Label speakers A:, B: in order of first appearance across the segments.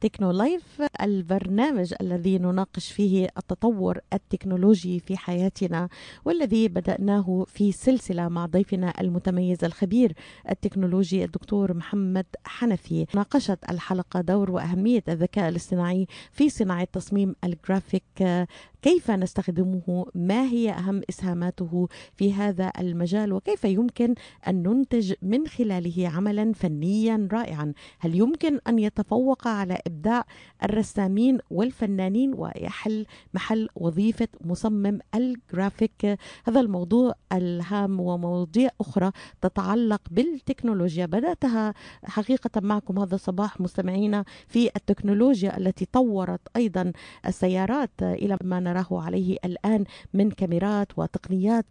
A: Techno Life البرنامج الذي نناقش فيه التطور التكنولوجي في حياتنا والذي بدأناه في سلسلة مع ضيفنا المتميز الخبير التكنولوجي الدكتور محمد حنفي. ناقشت الحلقة دور وأهمية الذكاء الاصطناعي في صناعة تصميم الجرافيك كيف نستخدمه؟ ما هي أهم إسهاماته في هذا المجال؟ وكيف يمكن أن ننتج من خلاله عملا فنيا رائعا؟ هل يمكن أن يتفوق على إبداع الرسامين والفنانين ويحل محل وظيفة مصمم الجرافيك؟ هذا الموضوع الهام ومواضيع أخرى تتعلق بالتكنولوجيا. بدأتها حقيقة معكم هذا الصباح مستمعينا في التكنولوجيا التي طورت أيضا السيارات. إلى ما نراه عليه الآن من كاميرات وتقنيات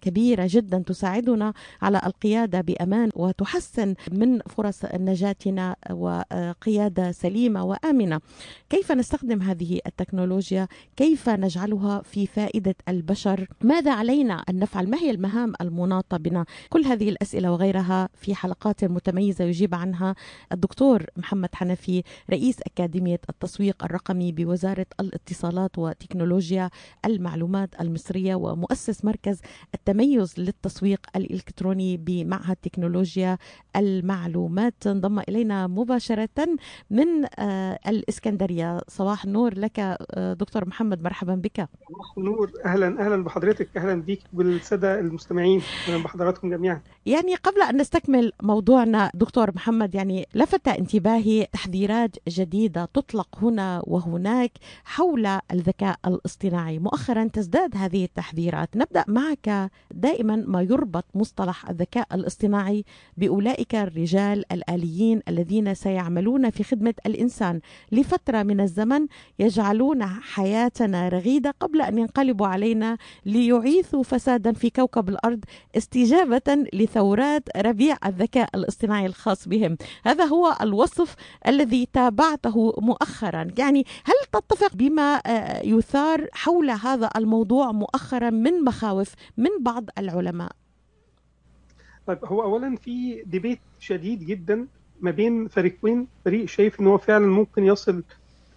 A: كبيرة جدا تساعدنا على القيادة بأمان وتحسن من فرص نجاتنا وقيادة سليمة وآمنة. كيف نستخدم هذه التكنولوجيا؟ كيف نجعلها في فائدة البشر؟ ماذا علينا أن نفعل؟ ما هي المهام المناطة بنا؟ كل هذه الأسئلة وغيرها في حلقات متميزة يجيب عنها الدكتور محمد حنفي رئيس أكاديمية التسويق الرقمي بوزارة الاتصالات وتكنولوجيا. المعلومات المصرية ومؤسس مركز التميز للتسويق الإلكتروني بمعهد تكنولوجيا المعلومات. انضم إلينا مباشرة من الإسكندرية. صباح النور لك دكتور محمد مرحبا بك.
B: صباح النور. أهلا أهلا بحضرتك. أهلا بك بالسادة المستمعين. أهلا بحضراتكم جميعا.
A: يعني قبل أن نستكمل موضوعنا دكتور محمد يعني لفت انتباهي تحذيرات جديدة تطلق هنا وهناك حول الذكاء الاصطناعي. مؤخرا تزداد هذه التحذيرات. نبدأ معك دائما ما يربط مصطلح الذكاء الاصطناعي بأولئك الرجال الآليين الذين سيعملون في خدمة الإنسان. لفترة من الزمن يجعلون حياتنا رغيدة قبل أن ينقلبوا علينا ليعيثوا فسادا في كوكب الأرض استجابة لثورات ربيع الذكاء الاصطناعي الخاص بهم. هذا هو الوصف الذي تابعته مؤخرا. يعني هل تتفق بما يثار حول هذا الموضوع مؤخرا من مخاوف من بعض العلماء؟
B: طيب هو اولا في ديبيت شديد جدا ما بين فريقين. فريق شايف إن هو فعلا ممكن يصل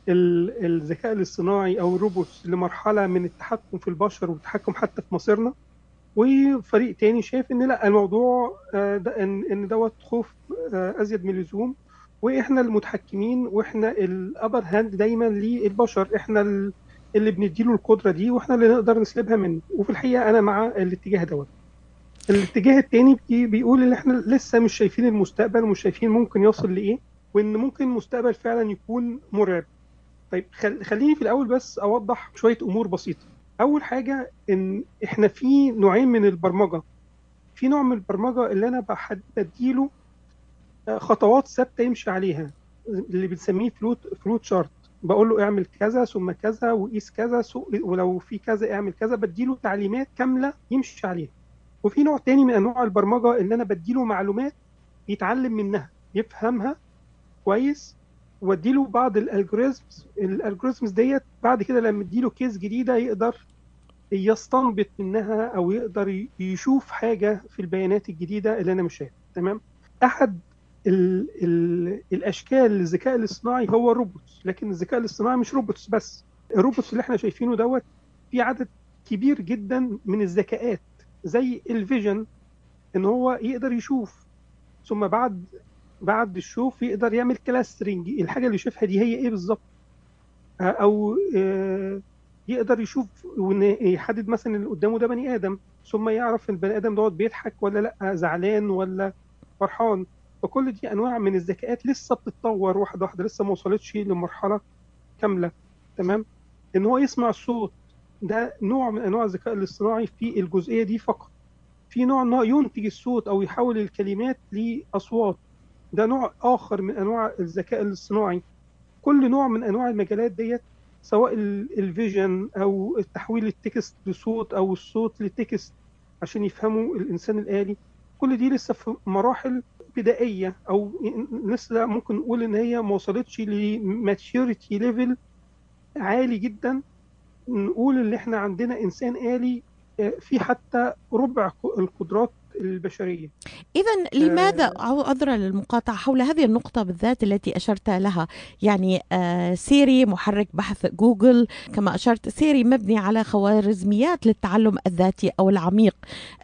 B: الذكاء الاصطناعي أو الروبوت لمرحلة من التحكم في البشر والتحكم حتى في مصيرنا. وفريق تاني شايف إن لأ الموضوع ده ان دوت خوف أزيد من اللزوم. وإحنا المتحكمين وإحنا ال upper hand دايما للبشر. إحنا اللي بنديله القدرة دي وإحنا اللي نقدر نسلبها منه. وفي الحقيقة أنا مع الاتجاه دوت. الاتجاه التاني بيقول إن إحنا لسه مش شايفين المستقبل ومش شايفين ممكن يوصل لإيه وإن ممكن المستقبل فعلا يكون مرعب. طيب خليني في الأول بس أوضح شوية أمور بسيطة. أول حاجة إن إحنا في نوعين من البرمجة. في نوع من البرمجة اللي أنا بديله خطوات ثابتة يمشي عليها اللي بنسميه flow flowchart بقول له اعمل كذا ثم كذا وقيس كذا ولو في كذا اعمل كذا بديله تعليمات كاملة يمشي عليها. وفي نوع تاني من أنواع البرمجة اللي أنا بديله معلومات يتعلم منها يفهمها كويس واديله بعض ال algorithms ال algorithms ديت بعد كده لما اديله case جديدة يقدر يستنبط منها أو يقدر يشوف حاجة في البيانات الجديدة اللي أنا مش شايفها تمام؟ أحد ال ال الأشكال للذكاء الاصطناعي هو ال robots لكن الذكاء الاصطناعي مش robots بس. ال robots اللي إحنا شايفينه دوت في عدد كبير جدا من الذكاءات زي ال vision إن هو يقدر يشوف ثم بعد بعد الشوف يقدر يعمل clustering الحاجة اللي يشوفها دي هي إيه بالظبط؟ أو يقدر يشوف يحدد مثلا اللي قدامه ده بني آدم ثم يعرف البني آدم دوت بيضحك ولا لأ زعلان ولا فرحان. فكل دي أنواع من الذكاءات لسه بتتطور واحدة واحدة لسه ما وصلتش لمرحلة كاملة. تمام؟ إن هو يسمع الصوت ده نوع من أنواع الذكاء الاصطناعي في الجزئية دي فقط. في نوع إن هو ينتج الصوت أو يحول الكلمات لأصوات. ده نوع آخر من أنواع الذكاء الاصطناعي. كل نوع من أنواع المجالات ديت سواء ال vision أو تحويل ال text لصوت أو الصوت ل text عشان يفهموا الإنسان الآلي كل دي لسه في مراحل بدائية أو لسه ممكن نقول إن هي ما وصلتش ل maturity level عالي جدا. نقول إن إحنا عندنا إنسان آلي في حتى ربع القدرات البشرية.
A: إذا لماذا عذرا للمقاطعة حول هذه النقطة بالذات التي أشرت لها؟ يعني آه سيري محرك بحث جوجل كما أشرت سيري مبني على خوارزميات للتعلم الذاتي أو العميق.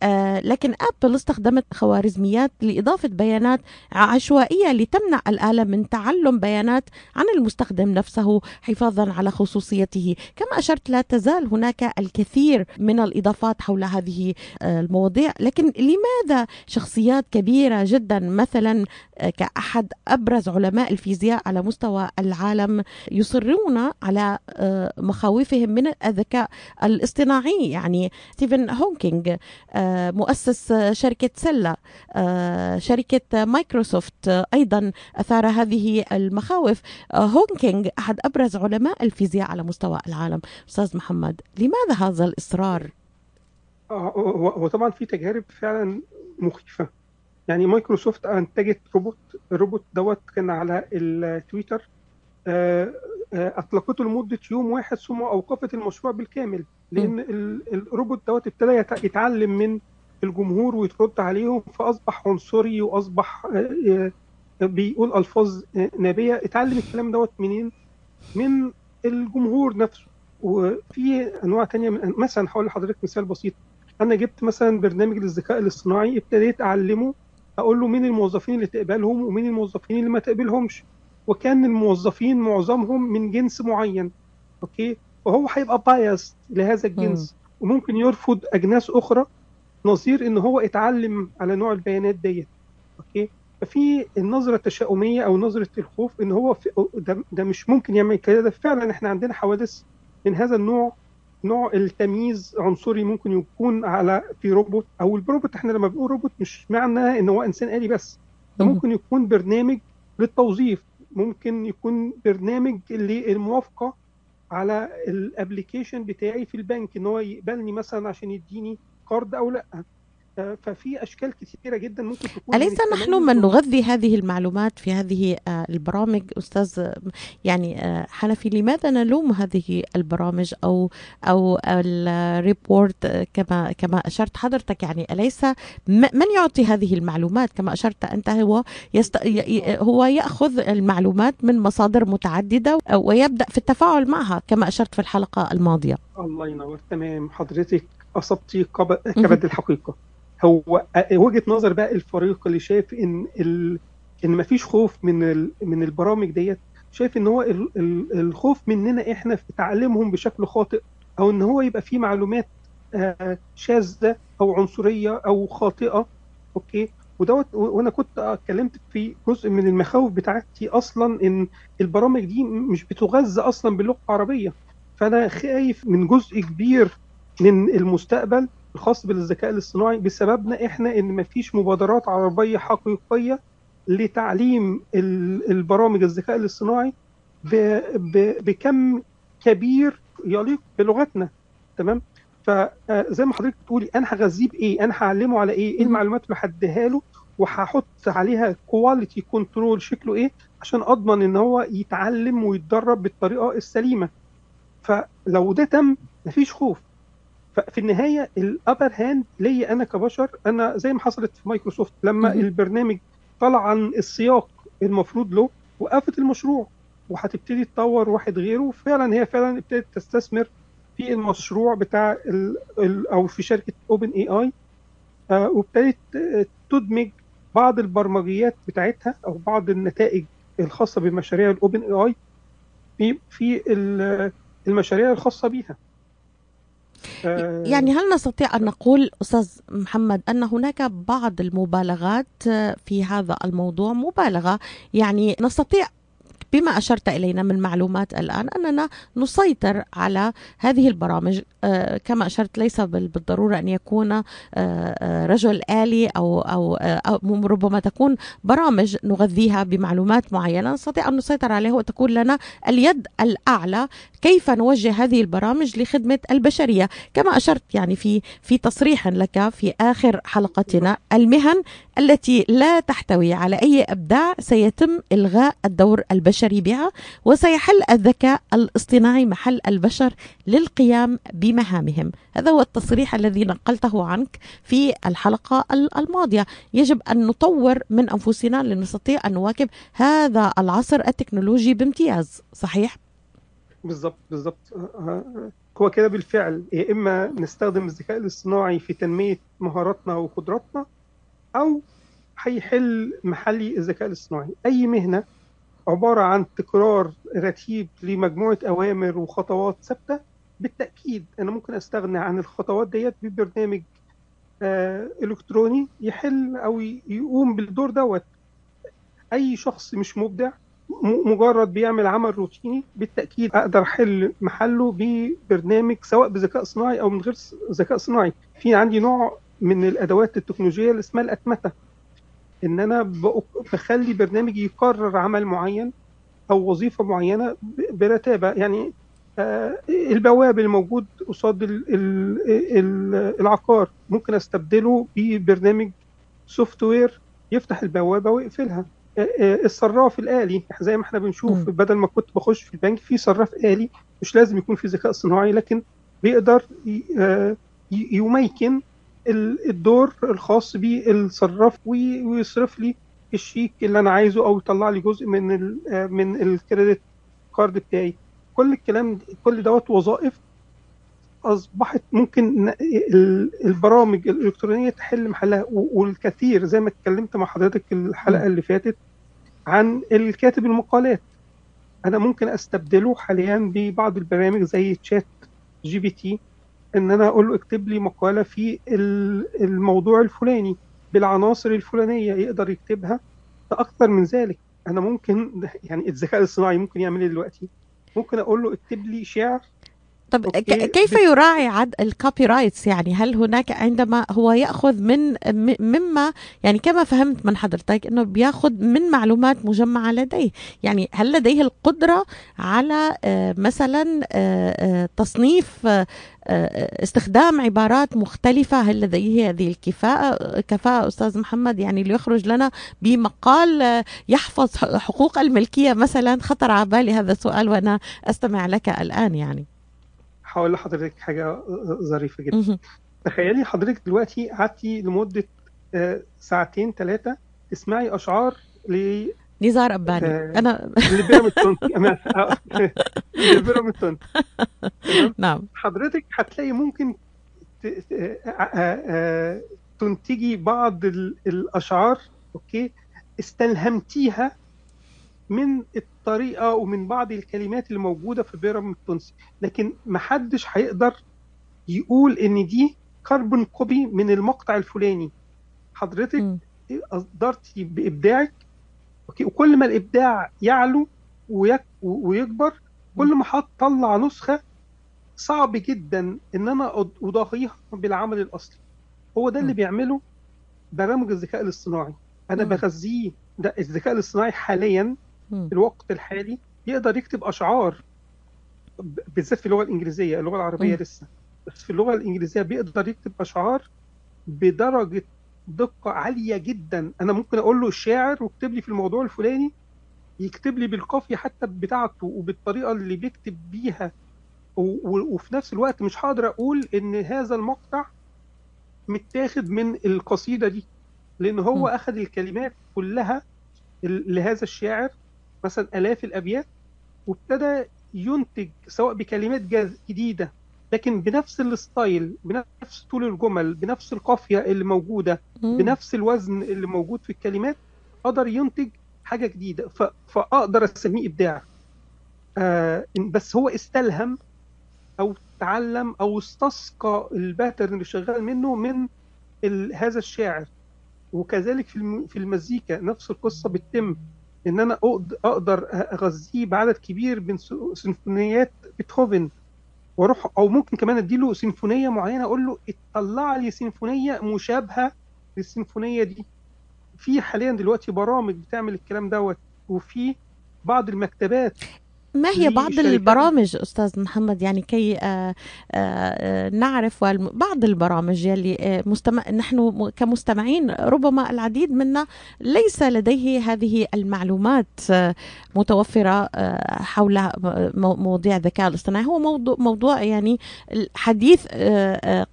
A: آه لكن أبل استخدمت خوارزميات لإضافة بيانات عشوائية لتمنع الآلة من تعلم بيانات عن المستخدم نفسه حفاظا على خصوصيته. كما أشرت لا تزال هناك الكثير من الإضافات حول هذه آه المواضيع. لكن لماذا شخصيات كبيرة جدا مثلا كأحد أبرز علماء الفيزياء على مستوى العالم يصرون على مخاوفهم من الذكاء الاصطناعي؟ يعني ستيفن هوكينج مؤسس شركة سلة شركة مايكروسوفت أيضا أثار هذه المخاوف. هوكينج أحد أبرز علماء الفيزياء على مستوى العالم. أستاذ محمد لماذا هذا الإصرار؟
B: هو طبعا في تجارب فعلا مخيفة. يعني مايكروسوفت أنتجت روبوت الروبوت دوت كان على التويتر أطلقته لمدة يوم واحد ثم أوقفت المشروع بالكامل لأن الروبوت دوت ابتدى يتعلم من الجمهور ويترد عليهم فأصبح عنصري وأصبح بيقول ألفاظ نابية. اتعلم الكلام دوت منين؟ من الجمهور نفسه. وفي أنواع تانية من مثلا هقول لحضرتك مثال بسيط. أنا جبت مثلا برنامج للذكاء الاصطناعي ابتديت أعلمه أقول له مين الموظفين اللي تقبلهم ومين الموظفين اللي ما تقبلهمش. وكان الموظفين معظمهم من جنس معين okay؟ وهو هيبقى biased لهذا الجنس. م. وممكن يرفض أجناس أخرى نظير إن هو اتعلم على نوع البيانات ديت okay؟ ففي النظرة التشاؤمية أو نظرة الخوف إن هو ده مش ممكن يعمل كده ده فعلا إحنا عندنا حوادث من هذا النوع نوع التمييز عنصري ممكن يكون على في روبوت أو الروبوت إحنا لما بنقول روبوت مش معنى إن هو إنسان آلي بس. ده ممكن يكون برنامج للتوظيف ممكن يكون برنامج للموافقة على ال application بتاعي في البنك إن هو يقبلني مثلا عشان يديني قرض أو لأ. ففي أشكال كثيرة جدا ممكن تكون
A: أليس نحن من نغذي هذه المعلومات في هذه البرامج؟ أستاذ يعني حنفي لماذا نلوم هذه البرامج أو أو الريبورت؟ كما كما أشرت حضرتك يعني أليس من يعطي هذه المعلومات؟ كما أشرت أنت هو يست... هو يأخذ المعلومات من مصادر متعددة ويبدأ في التفاعل معها كما أشرت في الحلقة الماضية.
B: الله ينور. تمام. حضرتك أصبتي كبد الحقيقة. هو وجهة نظر بقى الفريق اللي شايف إن ال... إن مفيش خوف من ال... من البرامج ديت شايف إن هو ال... ال... الخوف مننا إحنا في تعليمهم بشكل خاطئ أو إن هو يبقى فيه معلومات آه شاذة أو عنصرية أو خاطئة. أوكي؟ ودوت وأنا كنت اتكلمت في جزء من المخاوف بتاعتي أصلا إن البرامج دي مش بتغذى أصلا باللغة العربية. فأنا خايف من جزء كبير من المستقبل الخاص بالذكاء الاصطناعي بسببنا إحنا إن مفيش مبادرات عربية حقيقية لتعليم البرامج الذكاء الاصطناعي بكم كبير يليق بلغتنا. تمام؟ فزي ما حضرتك بتقولي أنا هغذيه بإيه؟ أنا هعلمه على إيه؟ إيه المعلومات اللي هديها له؟ وهحط عليها quality control شكله إيه؟ عشان أضمن إن هو يتعلم ويتدرب بالطريقة السليمة. فلو ده تم مفيش خوف. ففي النهاية ال upper hand ليا أنا كبشر أنا زي ما حصلت في مايكروسوفت لما م- البرنامج طلع عن السياق المفروض له وقفت المشروع وهتبتدي تطور واحد غيره. فعلا هي فعلا ابتدت تستثمر في المشروع بتاع ال ال أو في شركة OpenAI وابتدت تدمج بعض البرمجيات بتاعتها أو بعض النتائج الخاصة بمشاريع الاوبن اي اي في في المشاريع الخاصة بيها.
A: يعني هل نستطيع أن نقول أستاذ محمد أن هناك بعض المبالغات في هذا الموضوع مبالغة؟ يعني نستطيع بما أشرت إلينا من معلومات الآن أننا نسيطر على هذه البرامج. كما أشرت ليس بالضرورة أن يكون رجل آلي أو, أو ربما تكون برامج نغذيها بمعلومات معينة. نستطيع أن نسيطر عليها وتكون لنا اليد الأعلى كيف نوجه هذه البرامج لخدمة البشرية؟ كما أشرت يعني في في تصريح لك في آخر حلقتنا المهن التي لا تحتوي على أي إبداع سيتم إلغاء الدور البشري. البشري بها وسيحل الذكاء الاصطناعي محل البشر للقيام بمهامهم. هذا هو التصريح الذي نقلته عنك في الحلقة الماضية. يجب أن نطور من أنفسنا لنستطيع أن نواكب هذا العصر التكنولوجي بامتياز. صحيح؟
B: بالظبط بالظبط هو كده بالفعل. يا إما نستخدم الذكاء الاصطناعي في تنمية مهاراتنا وقدراتنا أو هيحل محلي الذكاء الاصطناعي. أي مهنة عبارة عن تكرار رتيب لمجموعة أوامر وخطوات ثابتة. بالتأكيد أنا ممكن أستغنى عن الخطوات ديت ببرنامج آه إلكتروني يحل أو يقوم بالدور دوت. أي شخص مش مبدع مجرد بيعمل عمل روتيني بالتأكيد أقدر أحل محله ببرنامج سواء بذكاء صناعي أو من غير ذكاء صناعي. في عندي نوع من الأدوات التكنولوجية اللي اسمها الأتمتة. إن أنا بخلي برنامج يقرر عمل معين أو وظيفة معينة برتابة يعني آه البواب الموجود قصاد العقار ممكن أستبدله ببرنامج software يفتح البوابة ويقفلها الصراف الآلي زي ما إحنا بنشوف م. بدل ما كنت بخش في البنك في صراف آلي مش لازم يكون في ذكاء صناعي لكن بيقدر يميكن الدور الخاص بالصراف ويصرف لي الشيك اللي أنا عايزه أو يطلع لي جزء من من الكريدت كارد بتاعي. كل الكلام كل دوت وظائف أصبحت ممكن البرامج الإلكترونية تحل محلها والكثير زي ما اتكلمت مع حضرتك الحلقة اللي فاتت عن الكاتب المقالات. أنا ممكن أستبدله حاليا ببعض البرامج زي ChatGPT. إن أنا أقول له اكتب لي مقالة في الموضوع الفلاني بالعناصر الفلانية يقدر يكتبها أكثر من ذلك. أنا ممكن يعني الذكاء الصناعي ممكن يعمل إيه دلوقتي؟ ممكن أقول له اكتب لي شعر.
A: طب كيف يراعي عد ال copyrights يعني هل هناك عندما هو يأخذ من مما يعني كما فهمت من حضرتك إنه بيأخذ من معلومات مجمعة لديه. يعني هل لديه القدرة على مثلا تصنيف استخدام عبارات مختلفة. هل لديه هذه الكفاءة؟ كفاءة أستاذ محمد يعني ليخرج لنا بمقال يحفظ حقوق الملكية مثلا خطر على بالي هذا السؤال وأنا أستمع لك الآن يعني.
B: هقول لحضرتك حاجة ظريفة جدا. تخيلي حضرتك دلوقتي قعدتي لمدة ساعتين ثلاثة تسمعي أشعار ل
A: نزار أباني.
B: آه
A: أنا
B: لبيراميد تونسي أنا لبيراميد تونسي
A: نعم.
B: حضرتك هتلاقي ممكن تنتجي بعض الأشعار أوكي استلهمتيها من الطريقة ومن بعض الكلمات اللي موجودة في بيراميد التونسي. لكن محدش هيقدر يقول إن دي carbon copy من المقطع الفلاني. حضرتك قدرتي بإبداعك okay؟ وكل ما الإبداع يعلو ويك ويكبر كل ما هتطلع نسخة صعب جدا إن أنا اضاهيها بالعمل الأصلي. هو ده اللي بيعمله برامج الذكاء الاصطناعي. أنا بغذيه ده الذكاء الاصطناعي حاليا في الوقت الحالي يقدر يكتب أشعار بالذات في اللغة الإنجليزية اللغة العربية. لسه. بس في اللغة الإنجليزية بيقدر يكتب أشعار بدرجة دقة عالية جدا. أنا ممكن أقول له الشاعر واكتب لي في الموضوع الفلاني يكتب لي بالقافيه حتى بتاعته وبالطريقة اللي بيكتب بيها. وفي نفس الوقت مش هقدر أقول إن هذا المقطع متاخد من القصيدة دي لأن هو م. أخذ الكلمات كلها لهذا الشاعر. مثلا آلاف الأبيات وابتدى ينتج سواء بكلمات جديدة لكن بنفس ال style بنفس طول الجمل بنفس القافية اللي موجودة
A: مم.
B: بنفس الوزن اللي موجود في الكلمات قدر ينتج حاجة جديدة. ف... فأقدر أسميه إبداع. آه بس هو استلهم أو تعلم أو استسقى ال pattern اللي شغال منه من ال... هذا الشاعر. وكذلك في الم... في المزيكا نفس القصة بتتم. إن أنا أقدر أغذيه بعدد كبير من سيمفونيات بيتهوفن. وأروح أو ممكن كمان اديله سيمفونية معينة أقول له اطلع لي سيمفونية مشابهة للسيمفونية دي. في حاليا دلوقتي برامج بتعمل الكلام دوت وفي بعض المكتبات
A: ما هي بعض البرامج أستاذ محمد؟ يعني كي آآ آآ نعرف بعض البرامج يلي مستمع نحن كمستمعين ربما العديد منا ليس لديه هذه المعلومات متوفرة حول مواضيع الذكاء الاصطناعي. هو موضوع موضوع يعني حديث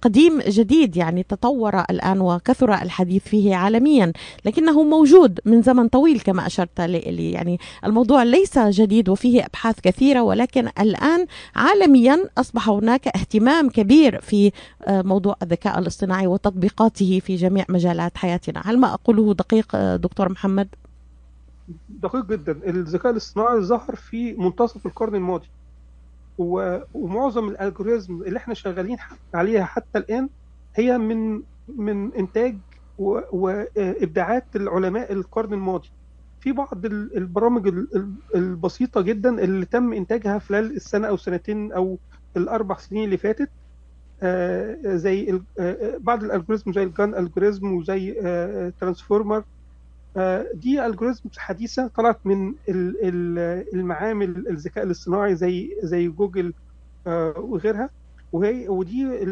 A: قديم جديد يعني تطور الآن وكثر الحديث فيه عالميا لكنه موجود من زمن طويل كما أشرت لي يعني الموضوع ليس جديد وفيه أبحاث كثيرة ولكن الآن عالميا أصبح هناك اهتمام كبير في موضوع الذكاء الاصطناعي وتطبيقاته في جميع مجالات حياتنا. هل ما أقوله دقيق دكتور محمد؟
B: دقيق جدا. الذكاء الاصطناعي ظهر في منتصف القرن الماضي ومعظم الالجوريزم اللي إحنا شغالين عليها حتى الآن هي من من إنتاج وإبداعات العلماء القرن الماضي. في بعض البرامج البسيطة جدا اللي تم إنتاجها خلال السنة أو سنتين أو الأربع سنين اللي فاتت زي بعض ال algorithm زي ال GAN algorithm وزي transformer دي algorithms حديثة طلعت من المعامل الذكاء الاصطناعي زي زي جوجل وغيرها. وهي ودي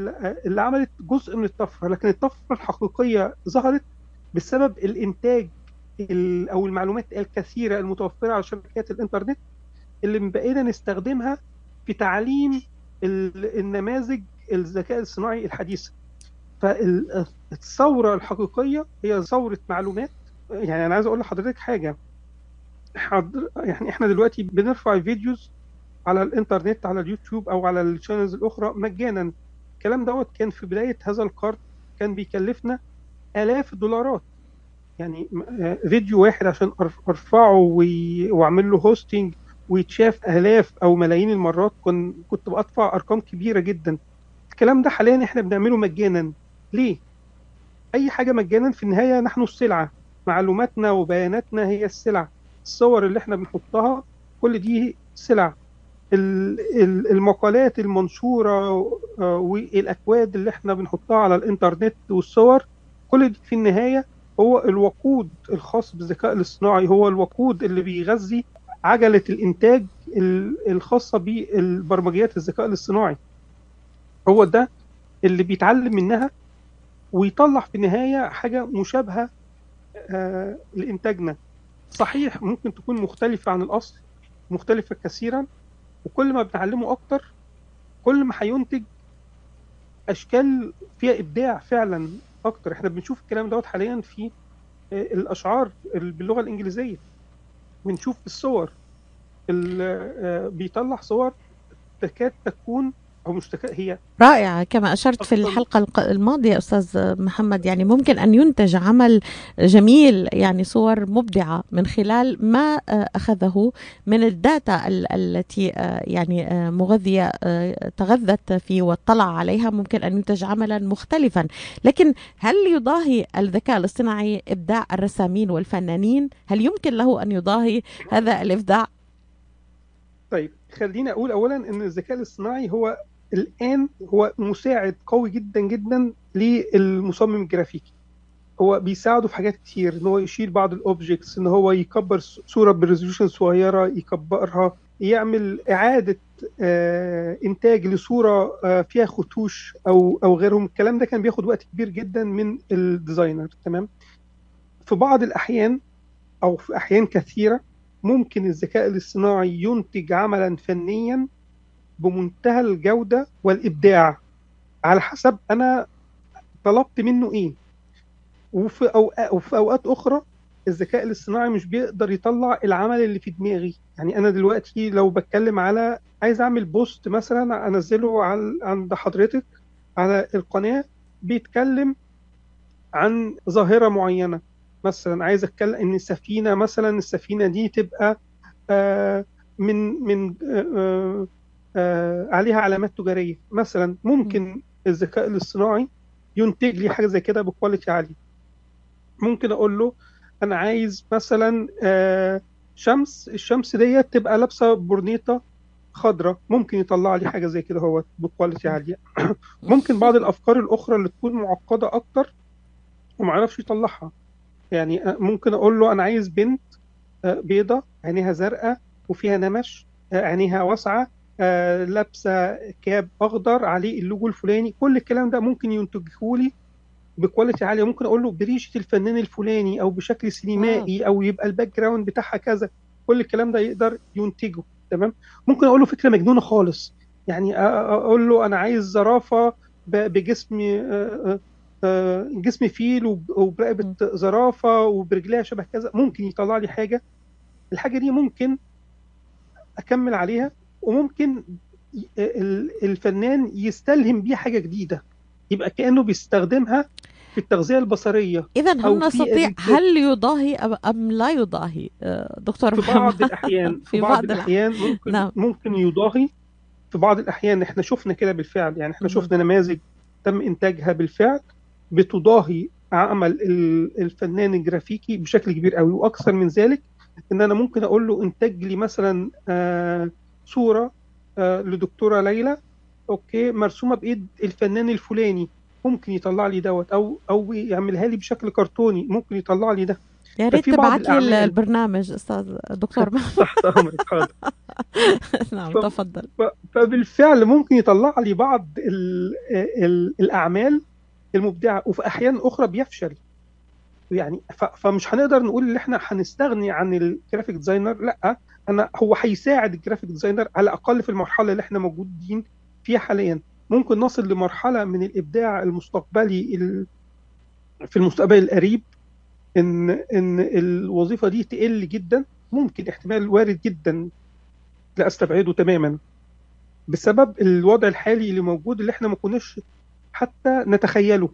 B: اللي عملت جزء من الطفرة لكن الطفرة الحقيقية ظهرت بسبب الإنتاج أو المعلومات الكثيرة المتوفرة على شبكات الإنترنت اللي بقينا نستخدمها في تعليم النماذج الذكاء الصناعي الحديثة. فالثوره الحقيقية هي ثورة معلومات. يعني أنا عايز أقول لحضرتك حاجة. حضر يعني إحنا دلوقتي بنرفع videos على الإنترنت على اليوتيوب أو على ال channels الأخرى مجانا. الكلام دوت كان في بداية هذا القرن كان بيكلفنا آلاف الدولارات. يعني فيديو واحد عشان أرفعه وأعمل له هوستنج ويتشاف آلاف أو ملايين المرات كنت كنت بدفع أرقام كبيرة جدا. الكلام ده حاليا إحنا بنعمله مجانا. ليه؟ أي حاجة مجانا في النهاية نحن السلعة. معلوماتنا وبياناتنا هي السلع الصور اللي إحنا بنحطها كل دي سلع المقالات المنشورة والأكواد اللي إحنا بنحطها على الإنترنت والصور كل دي في النهاية هو الوقود الخاص بالذكاء الاصطناعي هو الوقود اللي بيغذي عجلة الإنتاج الخاصة بالبرمجيات الذكاء الاصطناعي. هو ده اللي بيتعلم منها ويطلع في النهاية حاجة مشابهة آه لإنتاجنا. صحيح ممكن تكون مختلفة عن الأصل مختلفة كثيرا وكل ما بنعلمه أكتر كل ما هينتج أشكال فيها إبداع فعلا. أكتر. إحنا بنشوف الكلام دوت حاليا في آه الأشعار باللغة الإنجليزية. بنشوف الصور. آه بيطلع صور تكاد تكون أو مش هي
A: رائعة. كما أشرت في الحلقة الماضية أستاذ محمد يعني ممكن أن ينتج عمل جميل يعني صور مبدعة من خلال ما أخذه من الداتا التي يعني مغذية تغذت فيه واطلع عليها. ممكن أن ينتج عملا مختلفا. لكن هل يضاهي الذكاء الاصطناعي إبداع الرسامين والفنانين؟ هل يمكن له أن يضاهي هذا الإبداع؟
B: طيب خليني أقول اولا إن الذكاء الاصطناعي هو الآن هو مساعد قوي جدا جدا للمصمم الجرافيكي. هو بيساعده في حاجات كتير إن هو يشيل بعض ال objects إن هو يكبر صورة ب resolution صغيرة يكبرها يعمل إعادة آه إنتاج لصورة آه فيها خدوش أو أو غيرهم. الكلام ده كان بياخد وقت كبير جدا من ال designer تمام؟ في بعض الأحيان أو في أحيان كثيرة ممكن الذكاء الاصطناعي ينتج عملا فنيا بمنتهى الجودة والإبداع. على حسب أنا طلبت منه إيه. وفي, أوقات وفي أوقات أخرى الذكاء الاصطناعي مش بيقدر يطلع العمل اللي في دماغي. يعني أنا دلوقتي لو بتكلم على عايز أعمل بوست مثلا أنزله على عند حضرتك على القناة بيتكلم عن ظاهرة معينة. مثلا عايز أتكلم إن السفينة مثلا السفينة دي تبقى آه من من آه آه عليها علامات تجارية. مثلا ممكن الذكاء الاصطناعي ينتج لي حاجة زي كده ب quality عالية. ممكن أقول له أنا عايز مثلا شمس الشمس ديت تبقى لابسة برنيطه خضراء ممكن يطلع لي حاجة زي كده هو ب quality عالية. ممكن بعض الأفكار الأخرى اللي تكون معقدة أكتر وما عرفش يطلعها. يعني ممكن أقول له أنا عايز بنت بيضة عينيها زرقاء وفيها نمش آه، عينيها واسعة آه، لابسة cap أخضر عليه اللوجو الفلاني كل الكلام ده ممكن ينتجه لي ب quality عالية. ممكن أقول له بريشة الفنان الفلاني أو بشكل سينمائي أو يبقى ال background بتاعها كذا كل الكلام ده يقدر ينتجه. تمام؟ ممكن أقول له فكرة مجنونة خالص. يعني أقول له أنا عايز زرافة بجسم آه، آه، جسم فيل وب- وبرقبة زرافة وبرجليها شبه كذا ممكن يطلع لي حاجة. الحاجة دي ممكن أكمل عليها. وممكن الفنان يستلهم بيها حاجة جديدة يبقى كأنه بيستخدمها في التغذية البصرية
A: إذا هل نستطيع هل يضاهي أم لا يضاهي آه، دكتور
B: في بعض الأحيان
A: في
B: في
A: بعض
B: بعض الأحيان ممكن
A: نعم.
B: ممكن يضاهي في بعض الأحيان إحنا شفنا كده بالفعل يعني
A: إحنا.
B: شفنا نماذج تم إنتاجها بالفعل بتضاهي عمل ال- الفنان الجرافيكي بشكل كبير قوي وأكثر من ذلك إن أنا ممكن أقول له انتج لي مثلا آه، صورة آه، لدكتورة ليلى. okay مرسومة بإيد الفنان الفلاني. ممكن يطلع لي دوت أو أو يعملها لي بشكل كرتوني. ممكن يطلع لي ده.
A: يا ريت تبعت لي البرنامج أستاذ دكتور.
B: تحت أمرك حاضر.
A: نعم تفضل.
B: فبالفعل ممكن يطلع لي بعض ال ال الأعمال المبدعة. وفي أحيان أخرى بيفشل. يعني فمش هنقدر نقول إن إحنا هنستغني عن ال graphic designer لأ. أنا هو هيساعد ال graphic designer على الاقل في المرحلة اللي إحنا موجودين فيها حاليا. ممكن نصل لمرحلة من الإبداع المستقبلي ال- في المستقبل القريب ان إن الوظيفة دي تقل جدا. ممكن احتمال وارد جدا لا استبعده تماما. بسبب الوضع الحالي اللي موجود اللي إحنا ما كناش حتى نتخيله.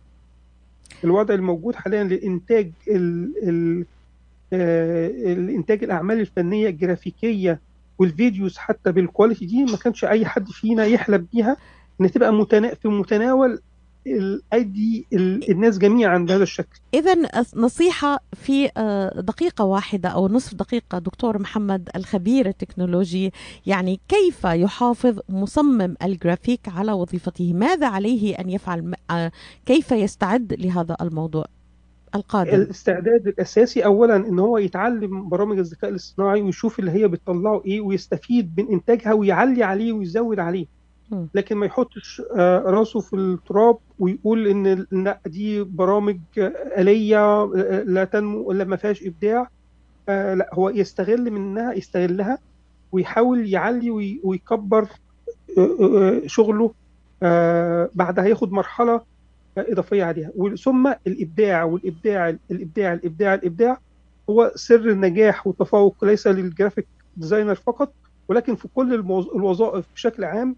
B: الوضع الموجود حاليا للانتاج ال ال الإنتاج الأعمال الفنية الجرافيكية وال videos حتى بال quality دي ما كانش أي حد فينا يحلم بيها. إن تبقى متنا في متناول الايدي ال- الناس جميعا بهذا الشكل.
A: إذا نصيحة في آه، دقيقة واحدة أو نصف دقيقة دكتور محمد الخبير التكنولوجي يعني كيف يحافظ مصمم الجرافيك على وظيفته؟ ماذا عليه أن يفعل؟ آه، كيف يستعد لهذا الموضوع؟ القادم.
B: الاستعداد الأساسي اولا إن هو يتعلم برامج الذكاء الاصطناعي ويشوف اللي هي بتطلعه إيه ويستفيد من إنتاجها ويعلي عليه ويزود عليه.
A: مم.
B: لكن ما يحطش آه، راسه في التراب ويقول إن لا دي برامج آه، آلية آه، لا تنمو ولا ما فيهاش إبداع. لا هو يستغل منها يستغلها ويحاول يعلي وي- ويكبر شغله. بعدها ياخد مرحلة إضافية عليها. ثم الإبداع والإبداع الإبداع الإبداع الإبداع هو سر النجاح والتفوق ليس لل graphic designer فقط ولكن في كل الوظائف بشكل عام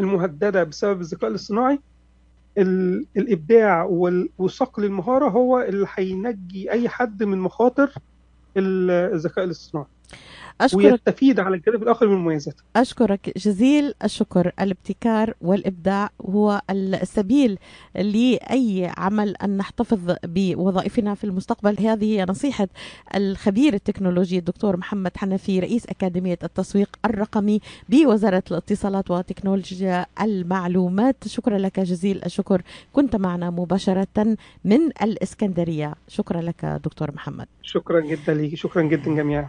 B: المهددة بسبب الذكاء الاصطناعي. ال- الإبداع وال- وصقل المهارة هو اللي هينجي أي حد من مخاطر ال- الذكاء الاصطناعي.
A: أشكرك
B: ويستفيد على الجانب الآخر من مميزاته.
A: أشكرك جزيل الشكر. الابتكار والإبداع هو السبيل لأي عمل أن نحتفظ بوظائفنا في المستقبل. هذه هي نصيحة الخبير التكنولوجي الدكتور محمد حنفي رئيس أكاديمية التسويق الرقمي بوزارة الاتصالات وتكنولوجيا المعلومات. شكرا لك جزيل الشكر. كنت معنا مباشرة من الإسكندرية. شكرا لك دكتور محمد.
B: شكرا جدا ليك. شكرا جدا جميعا.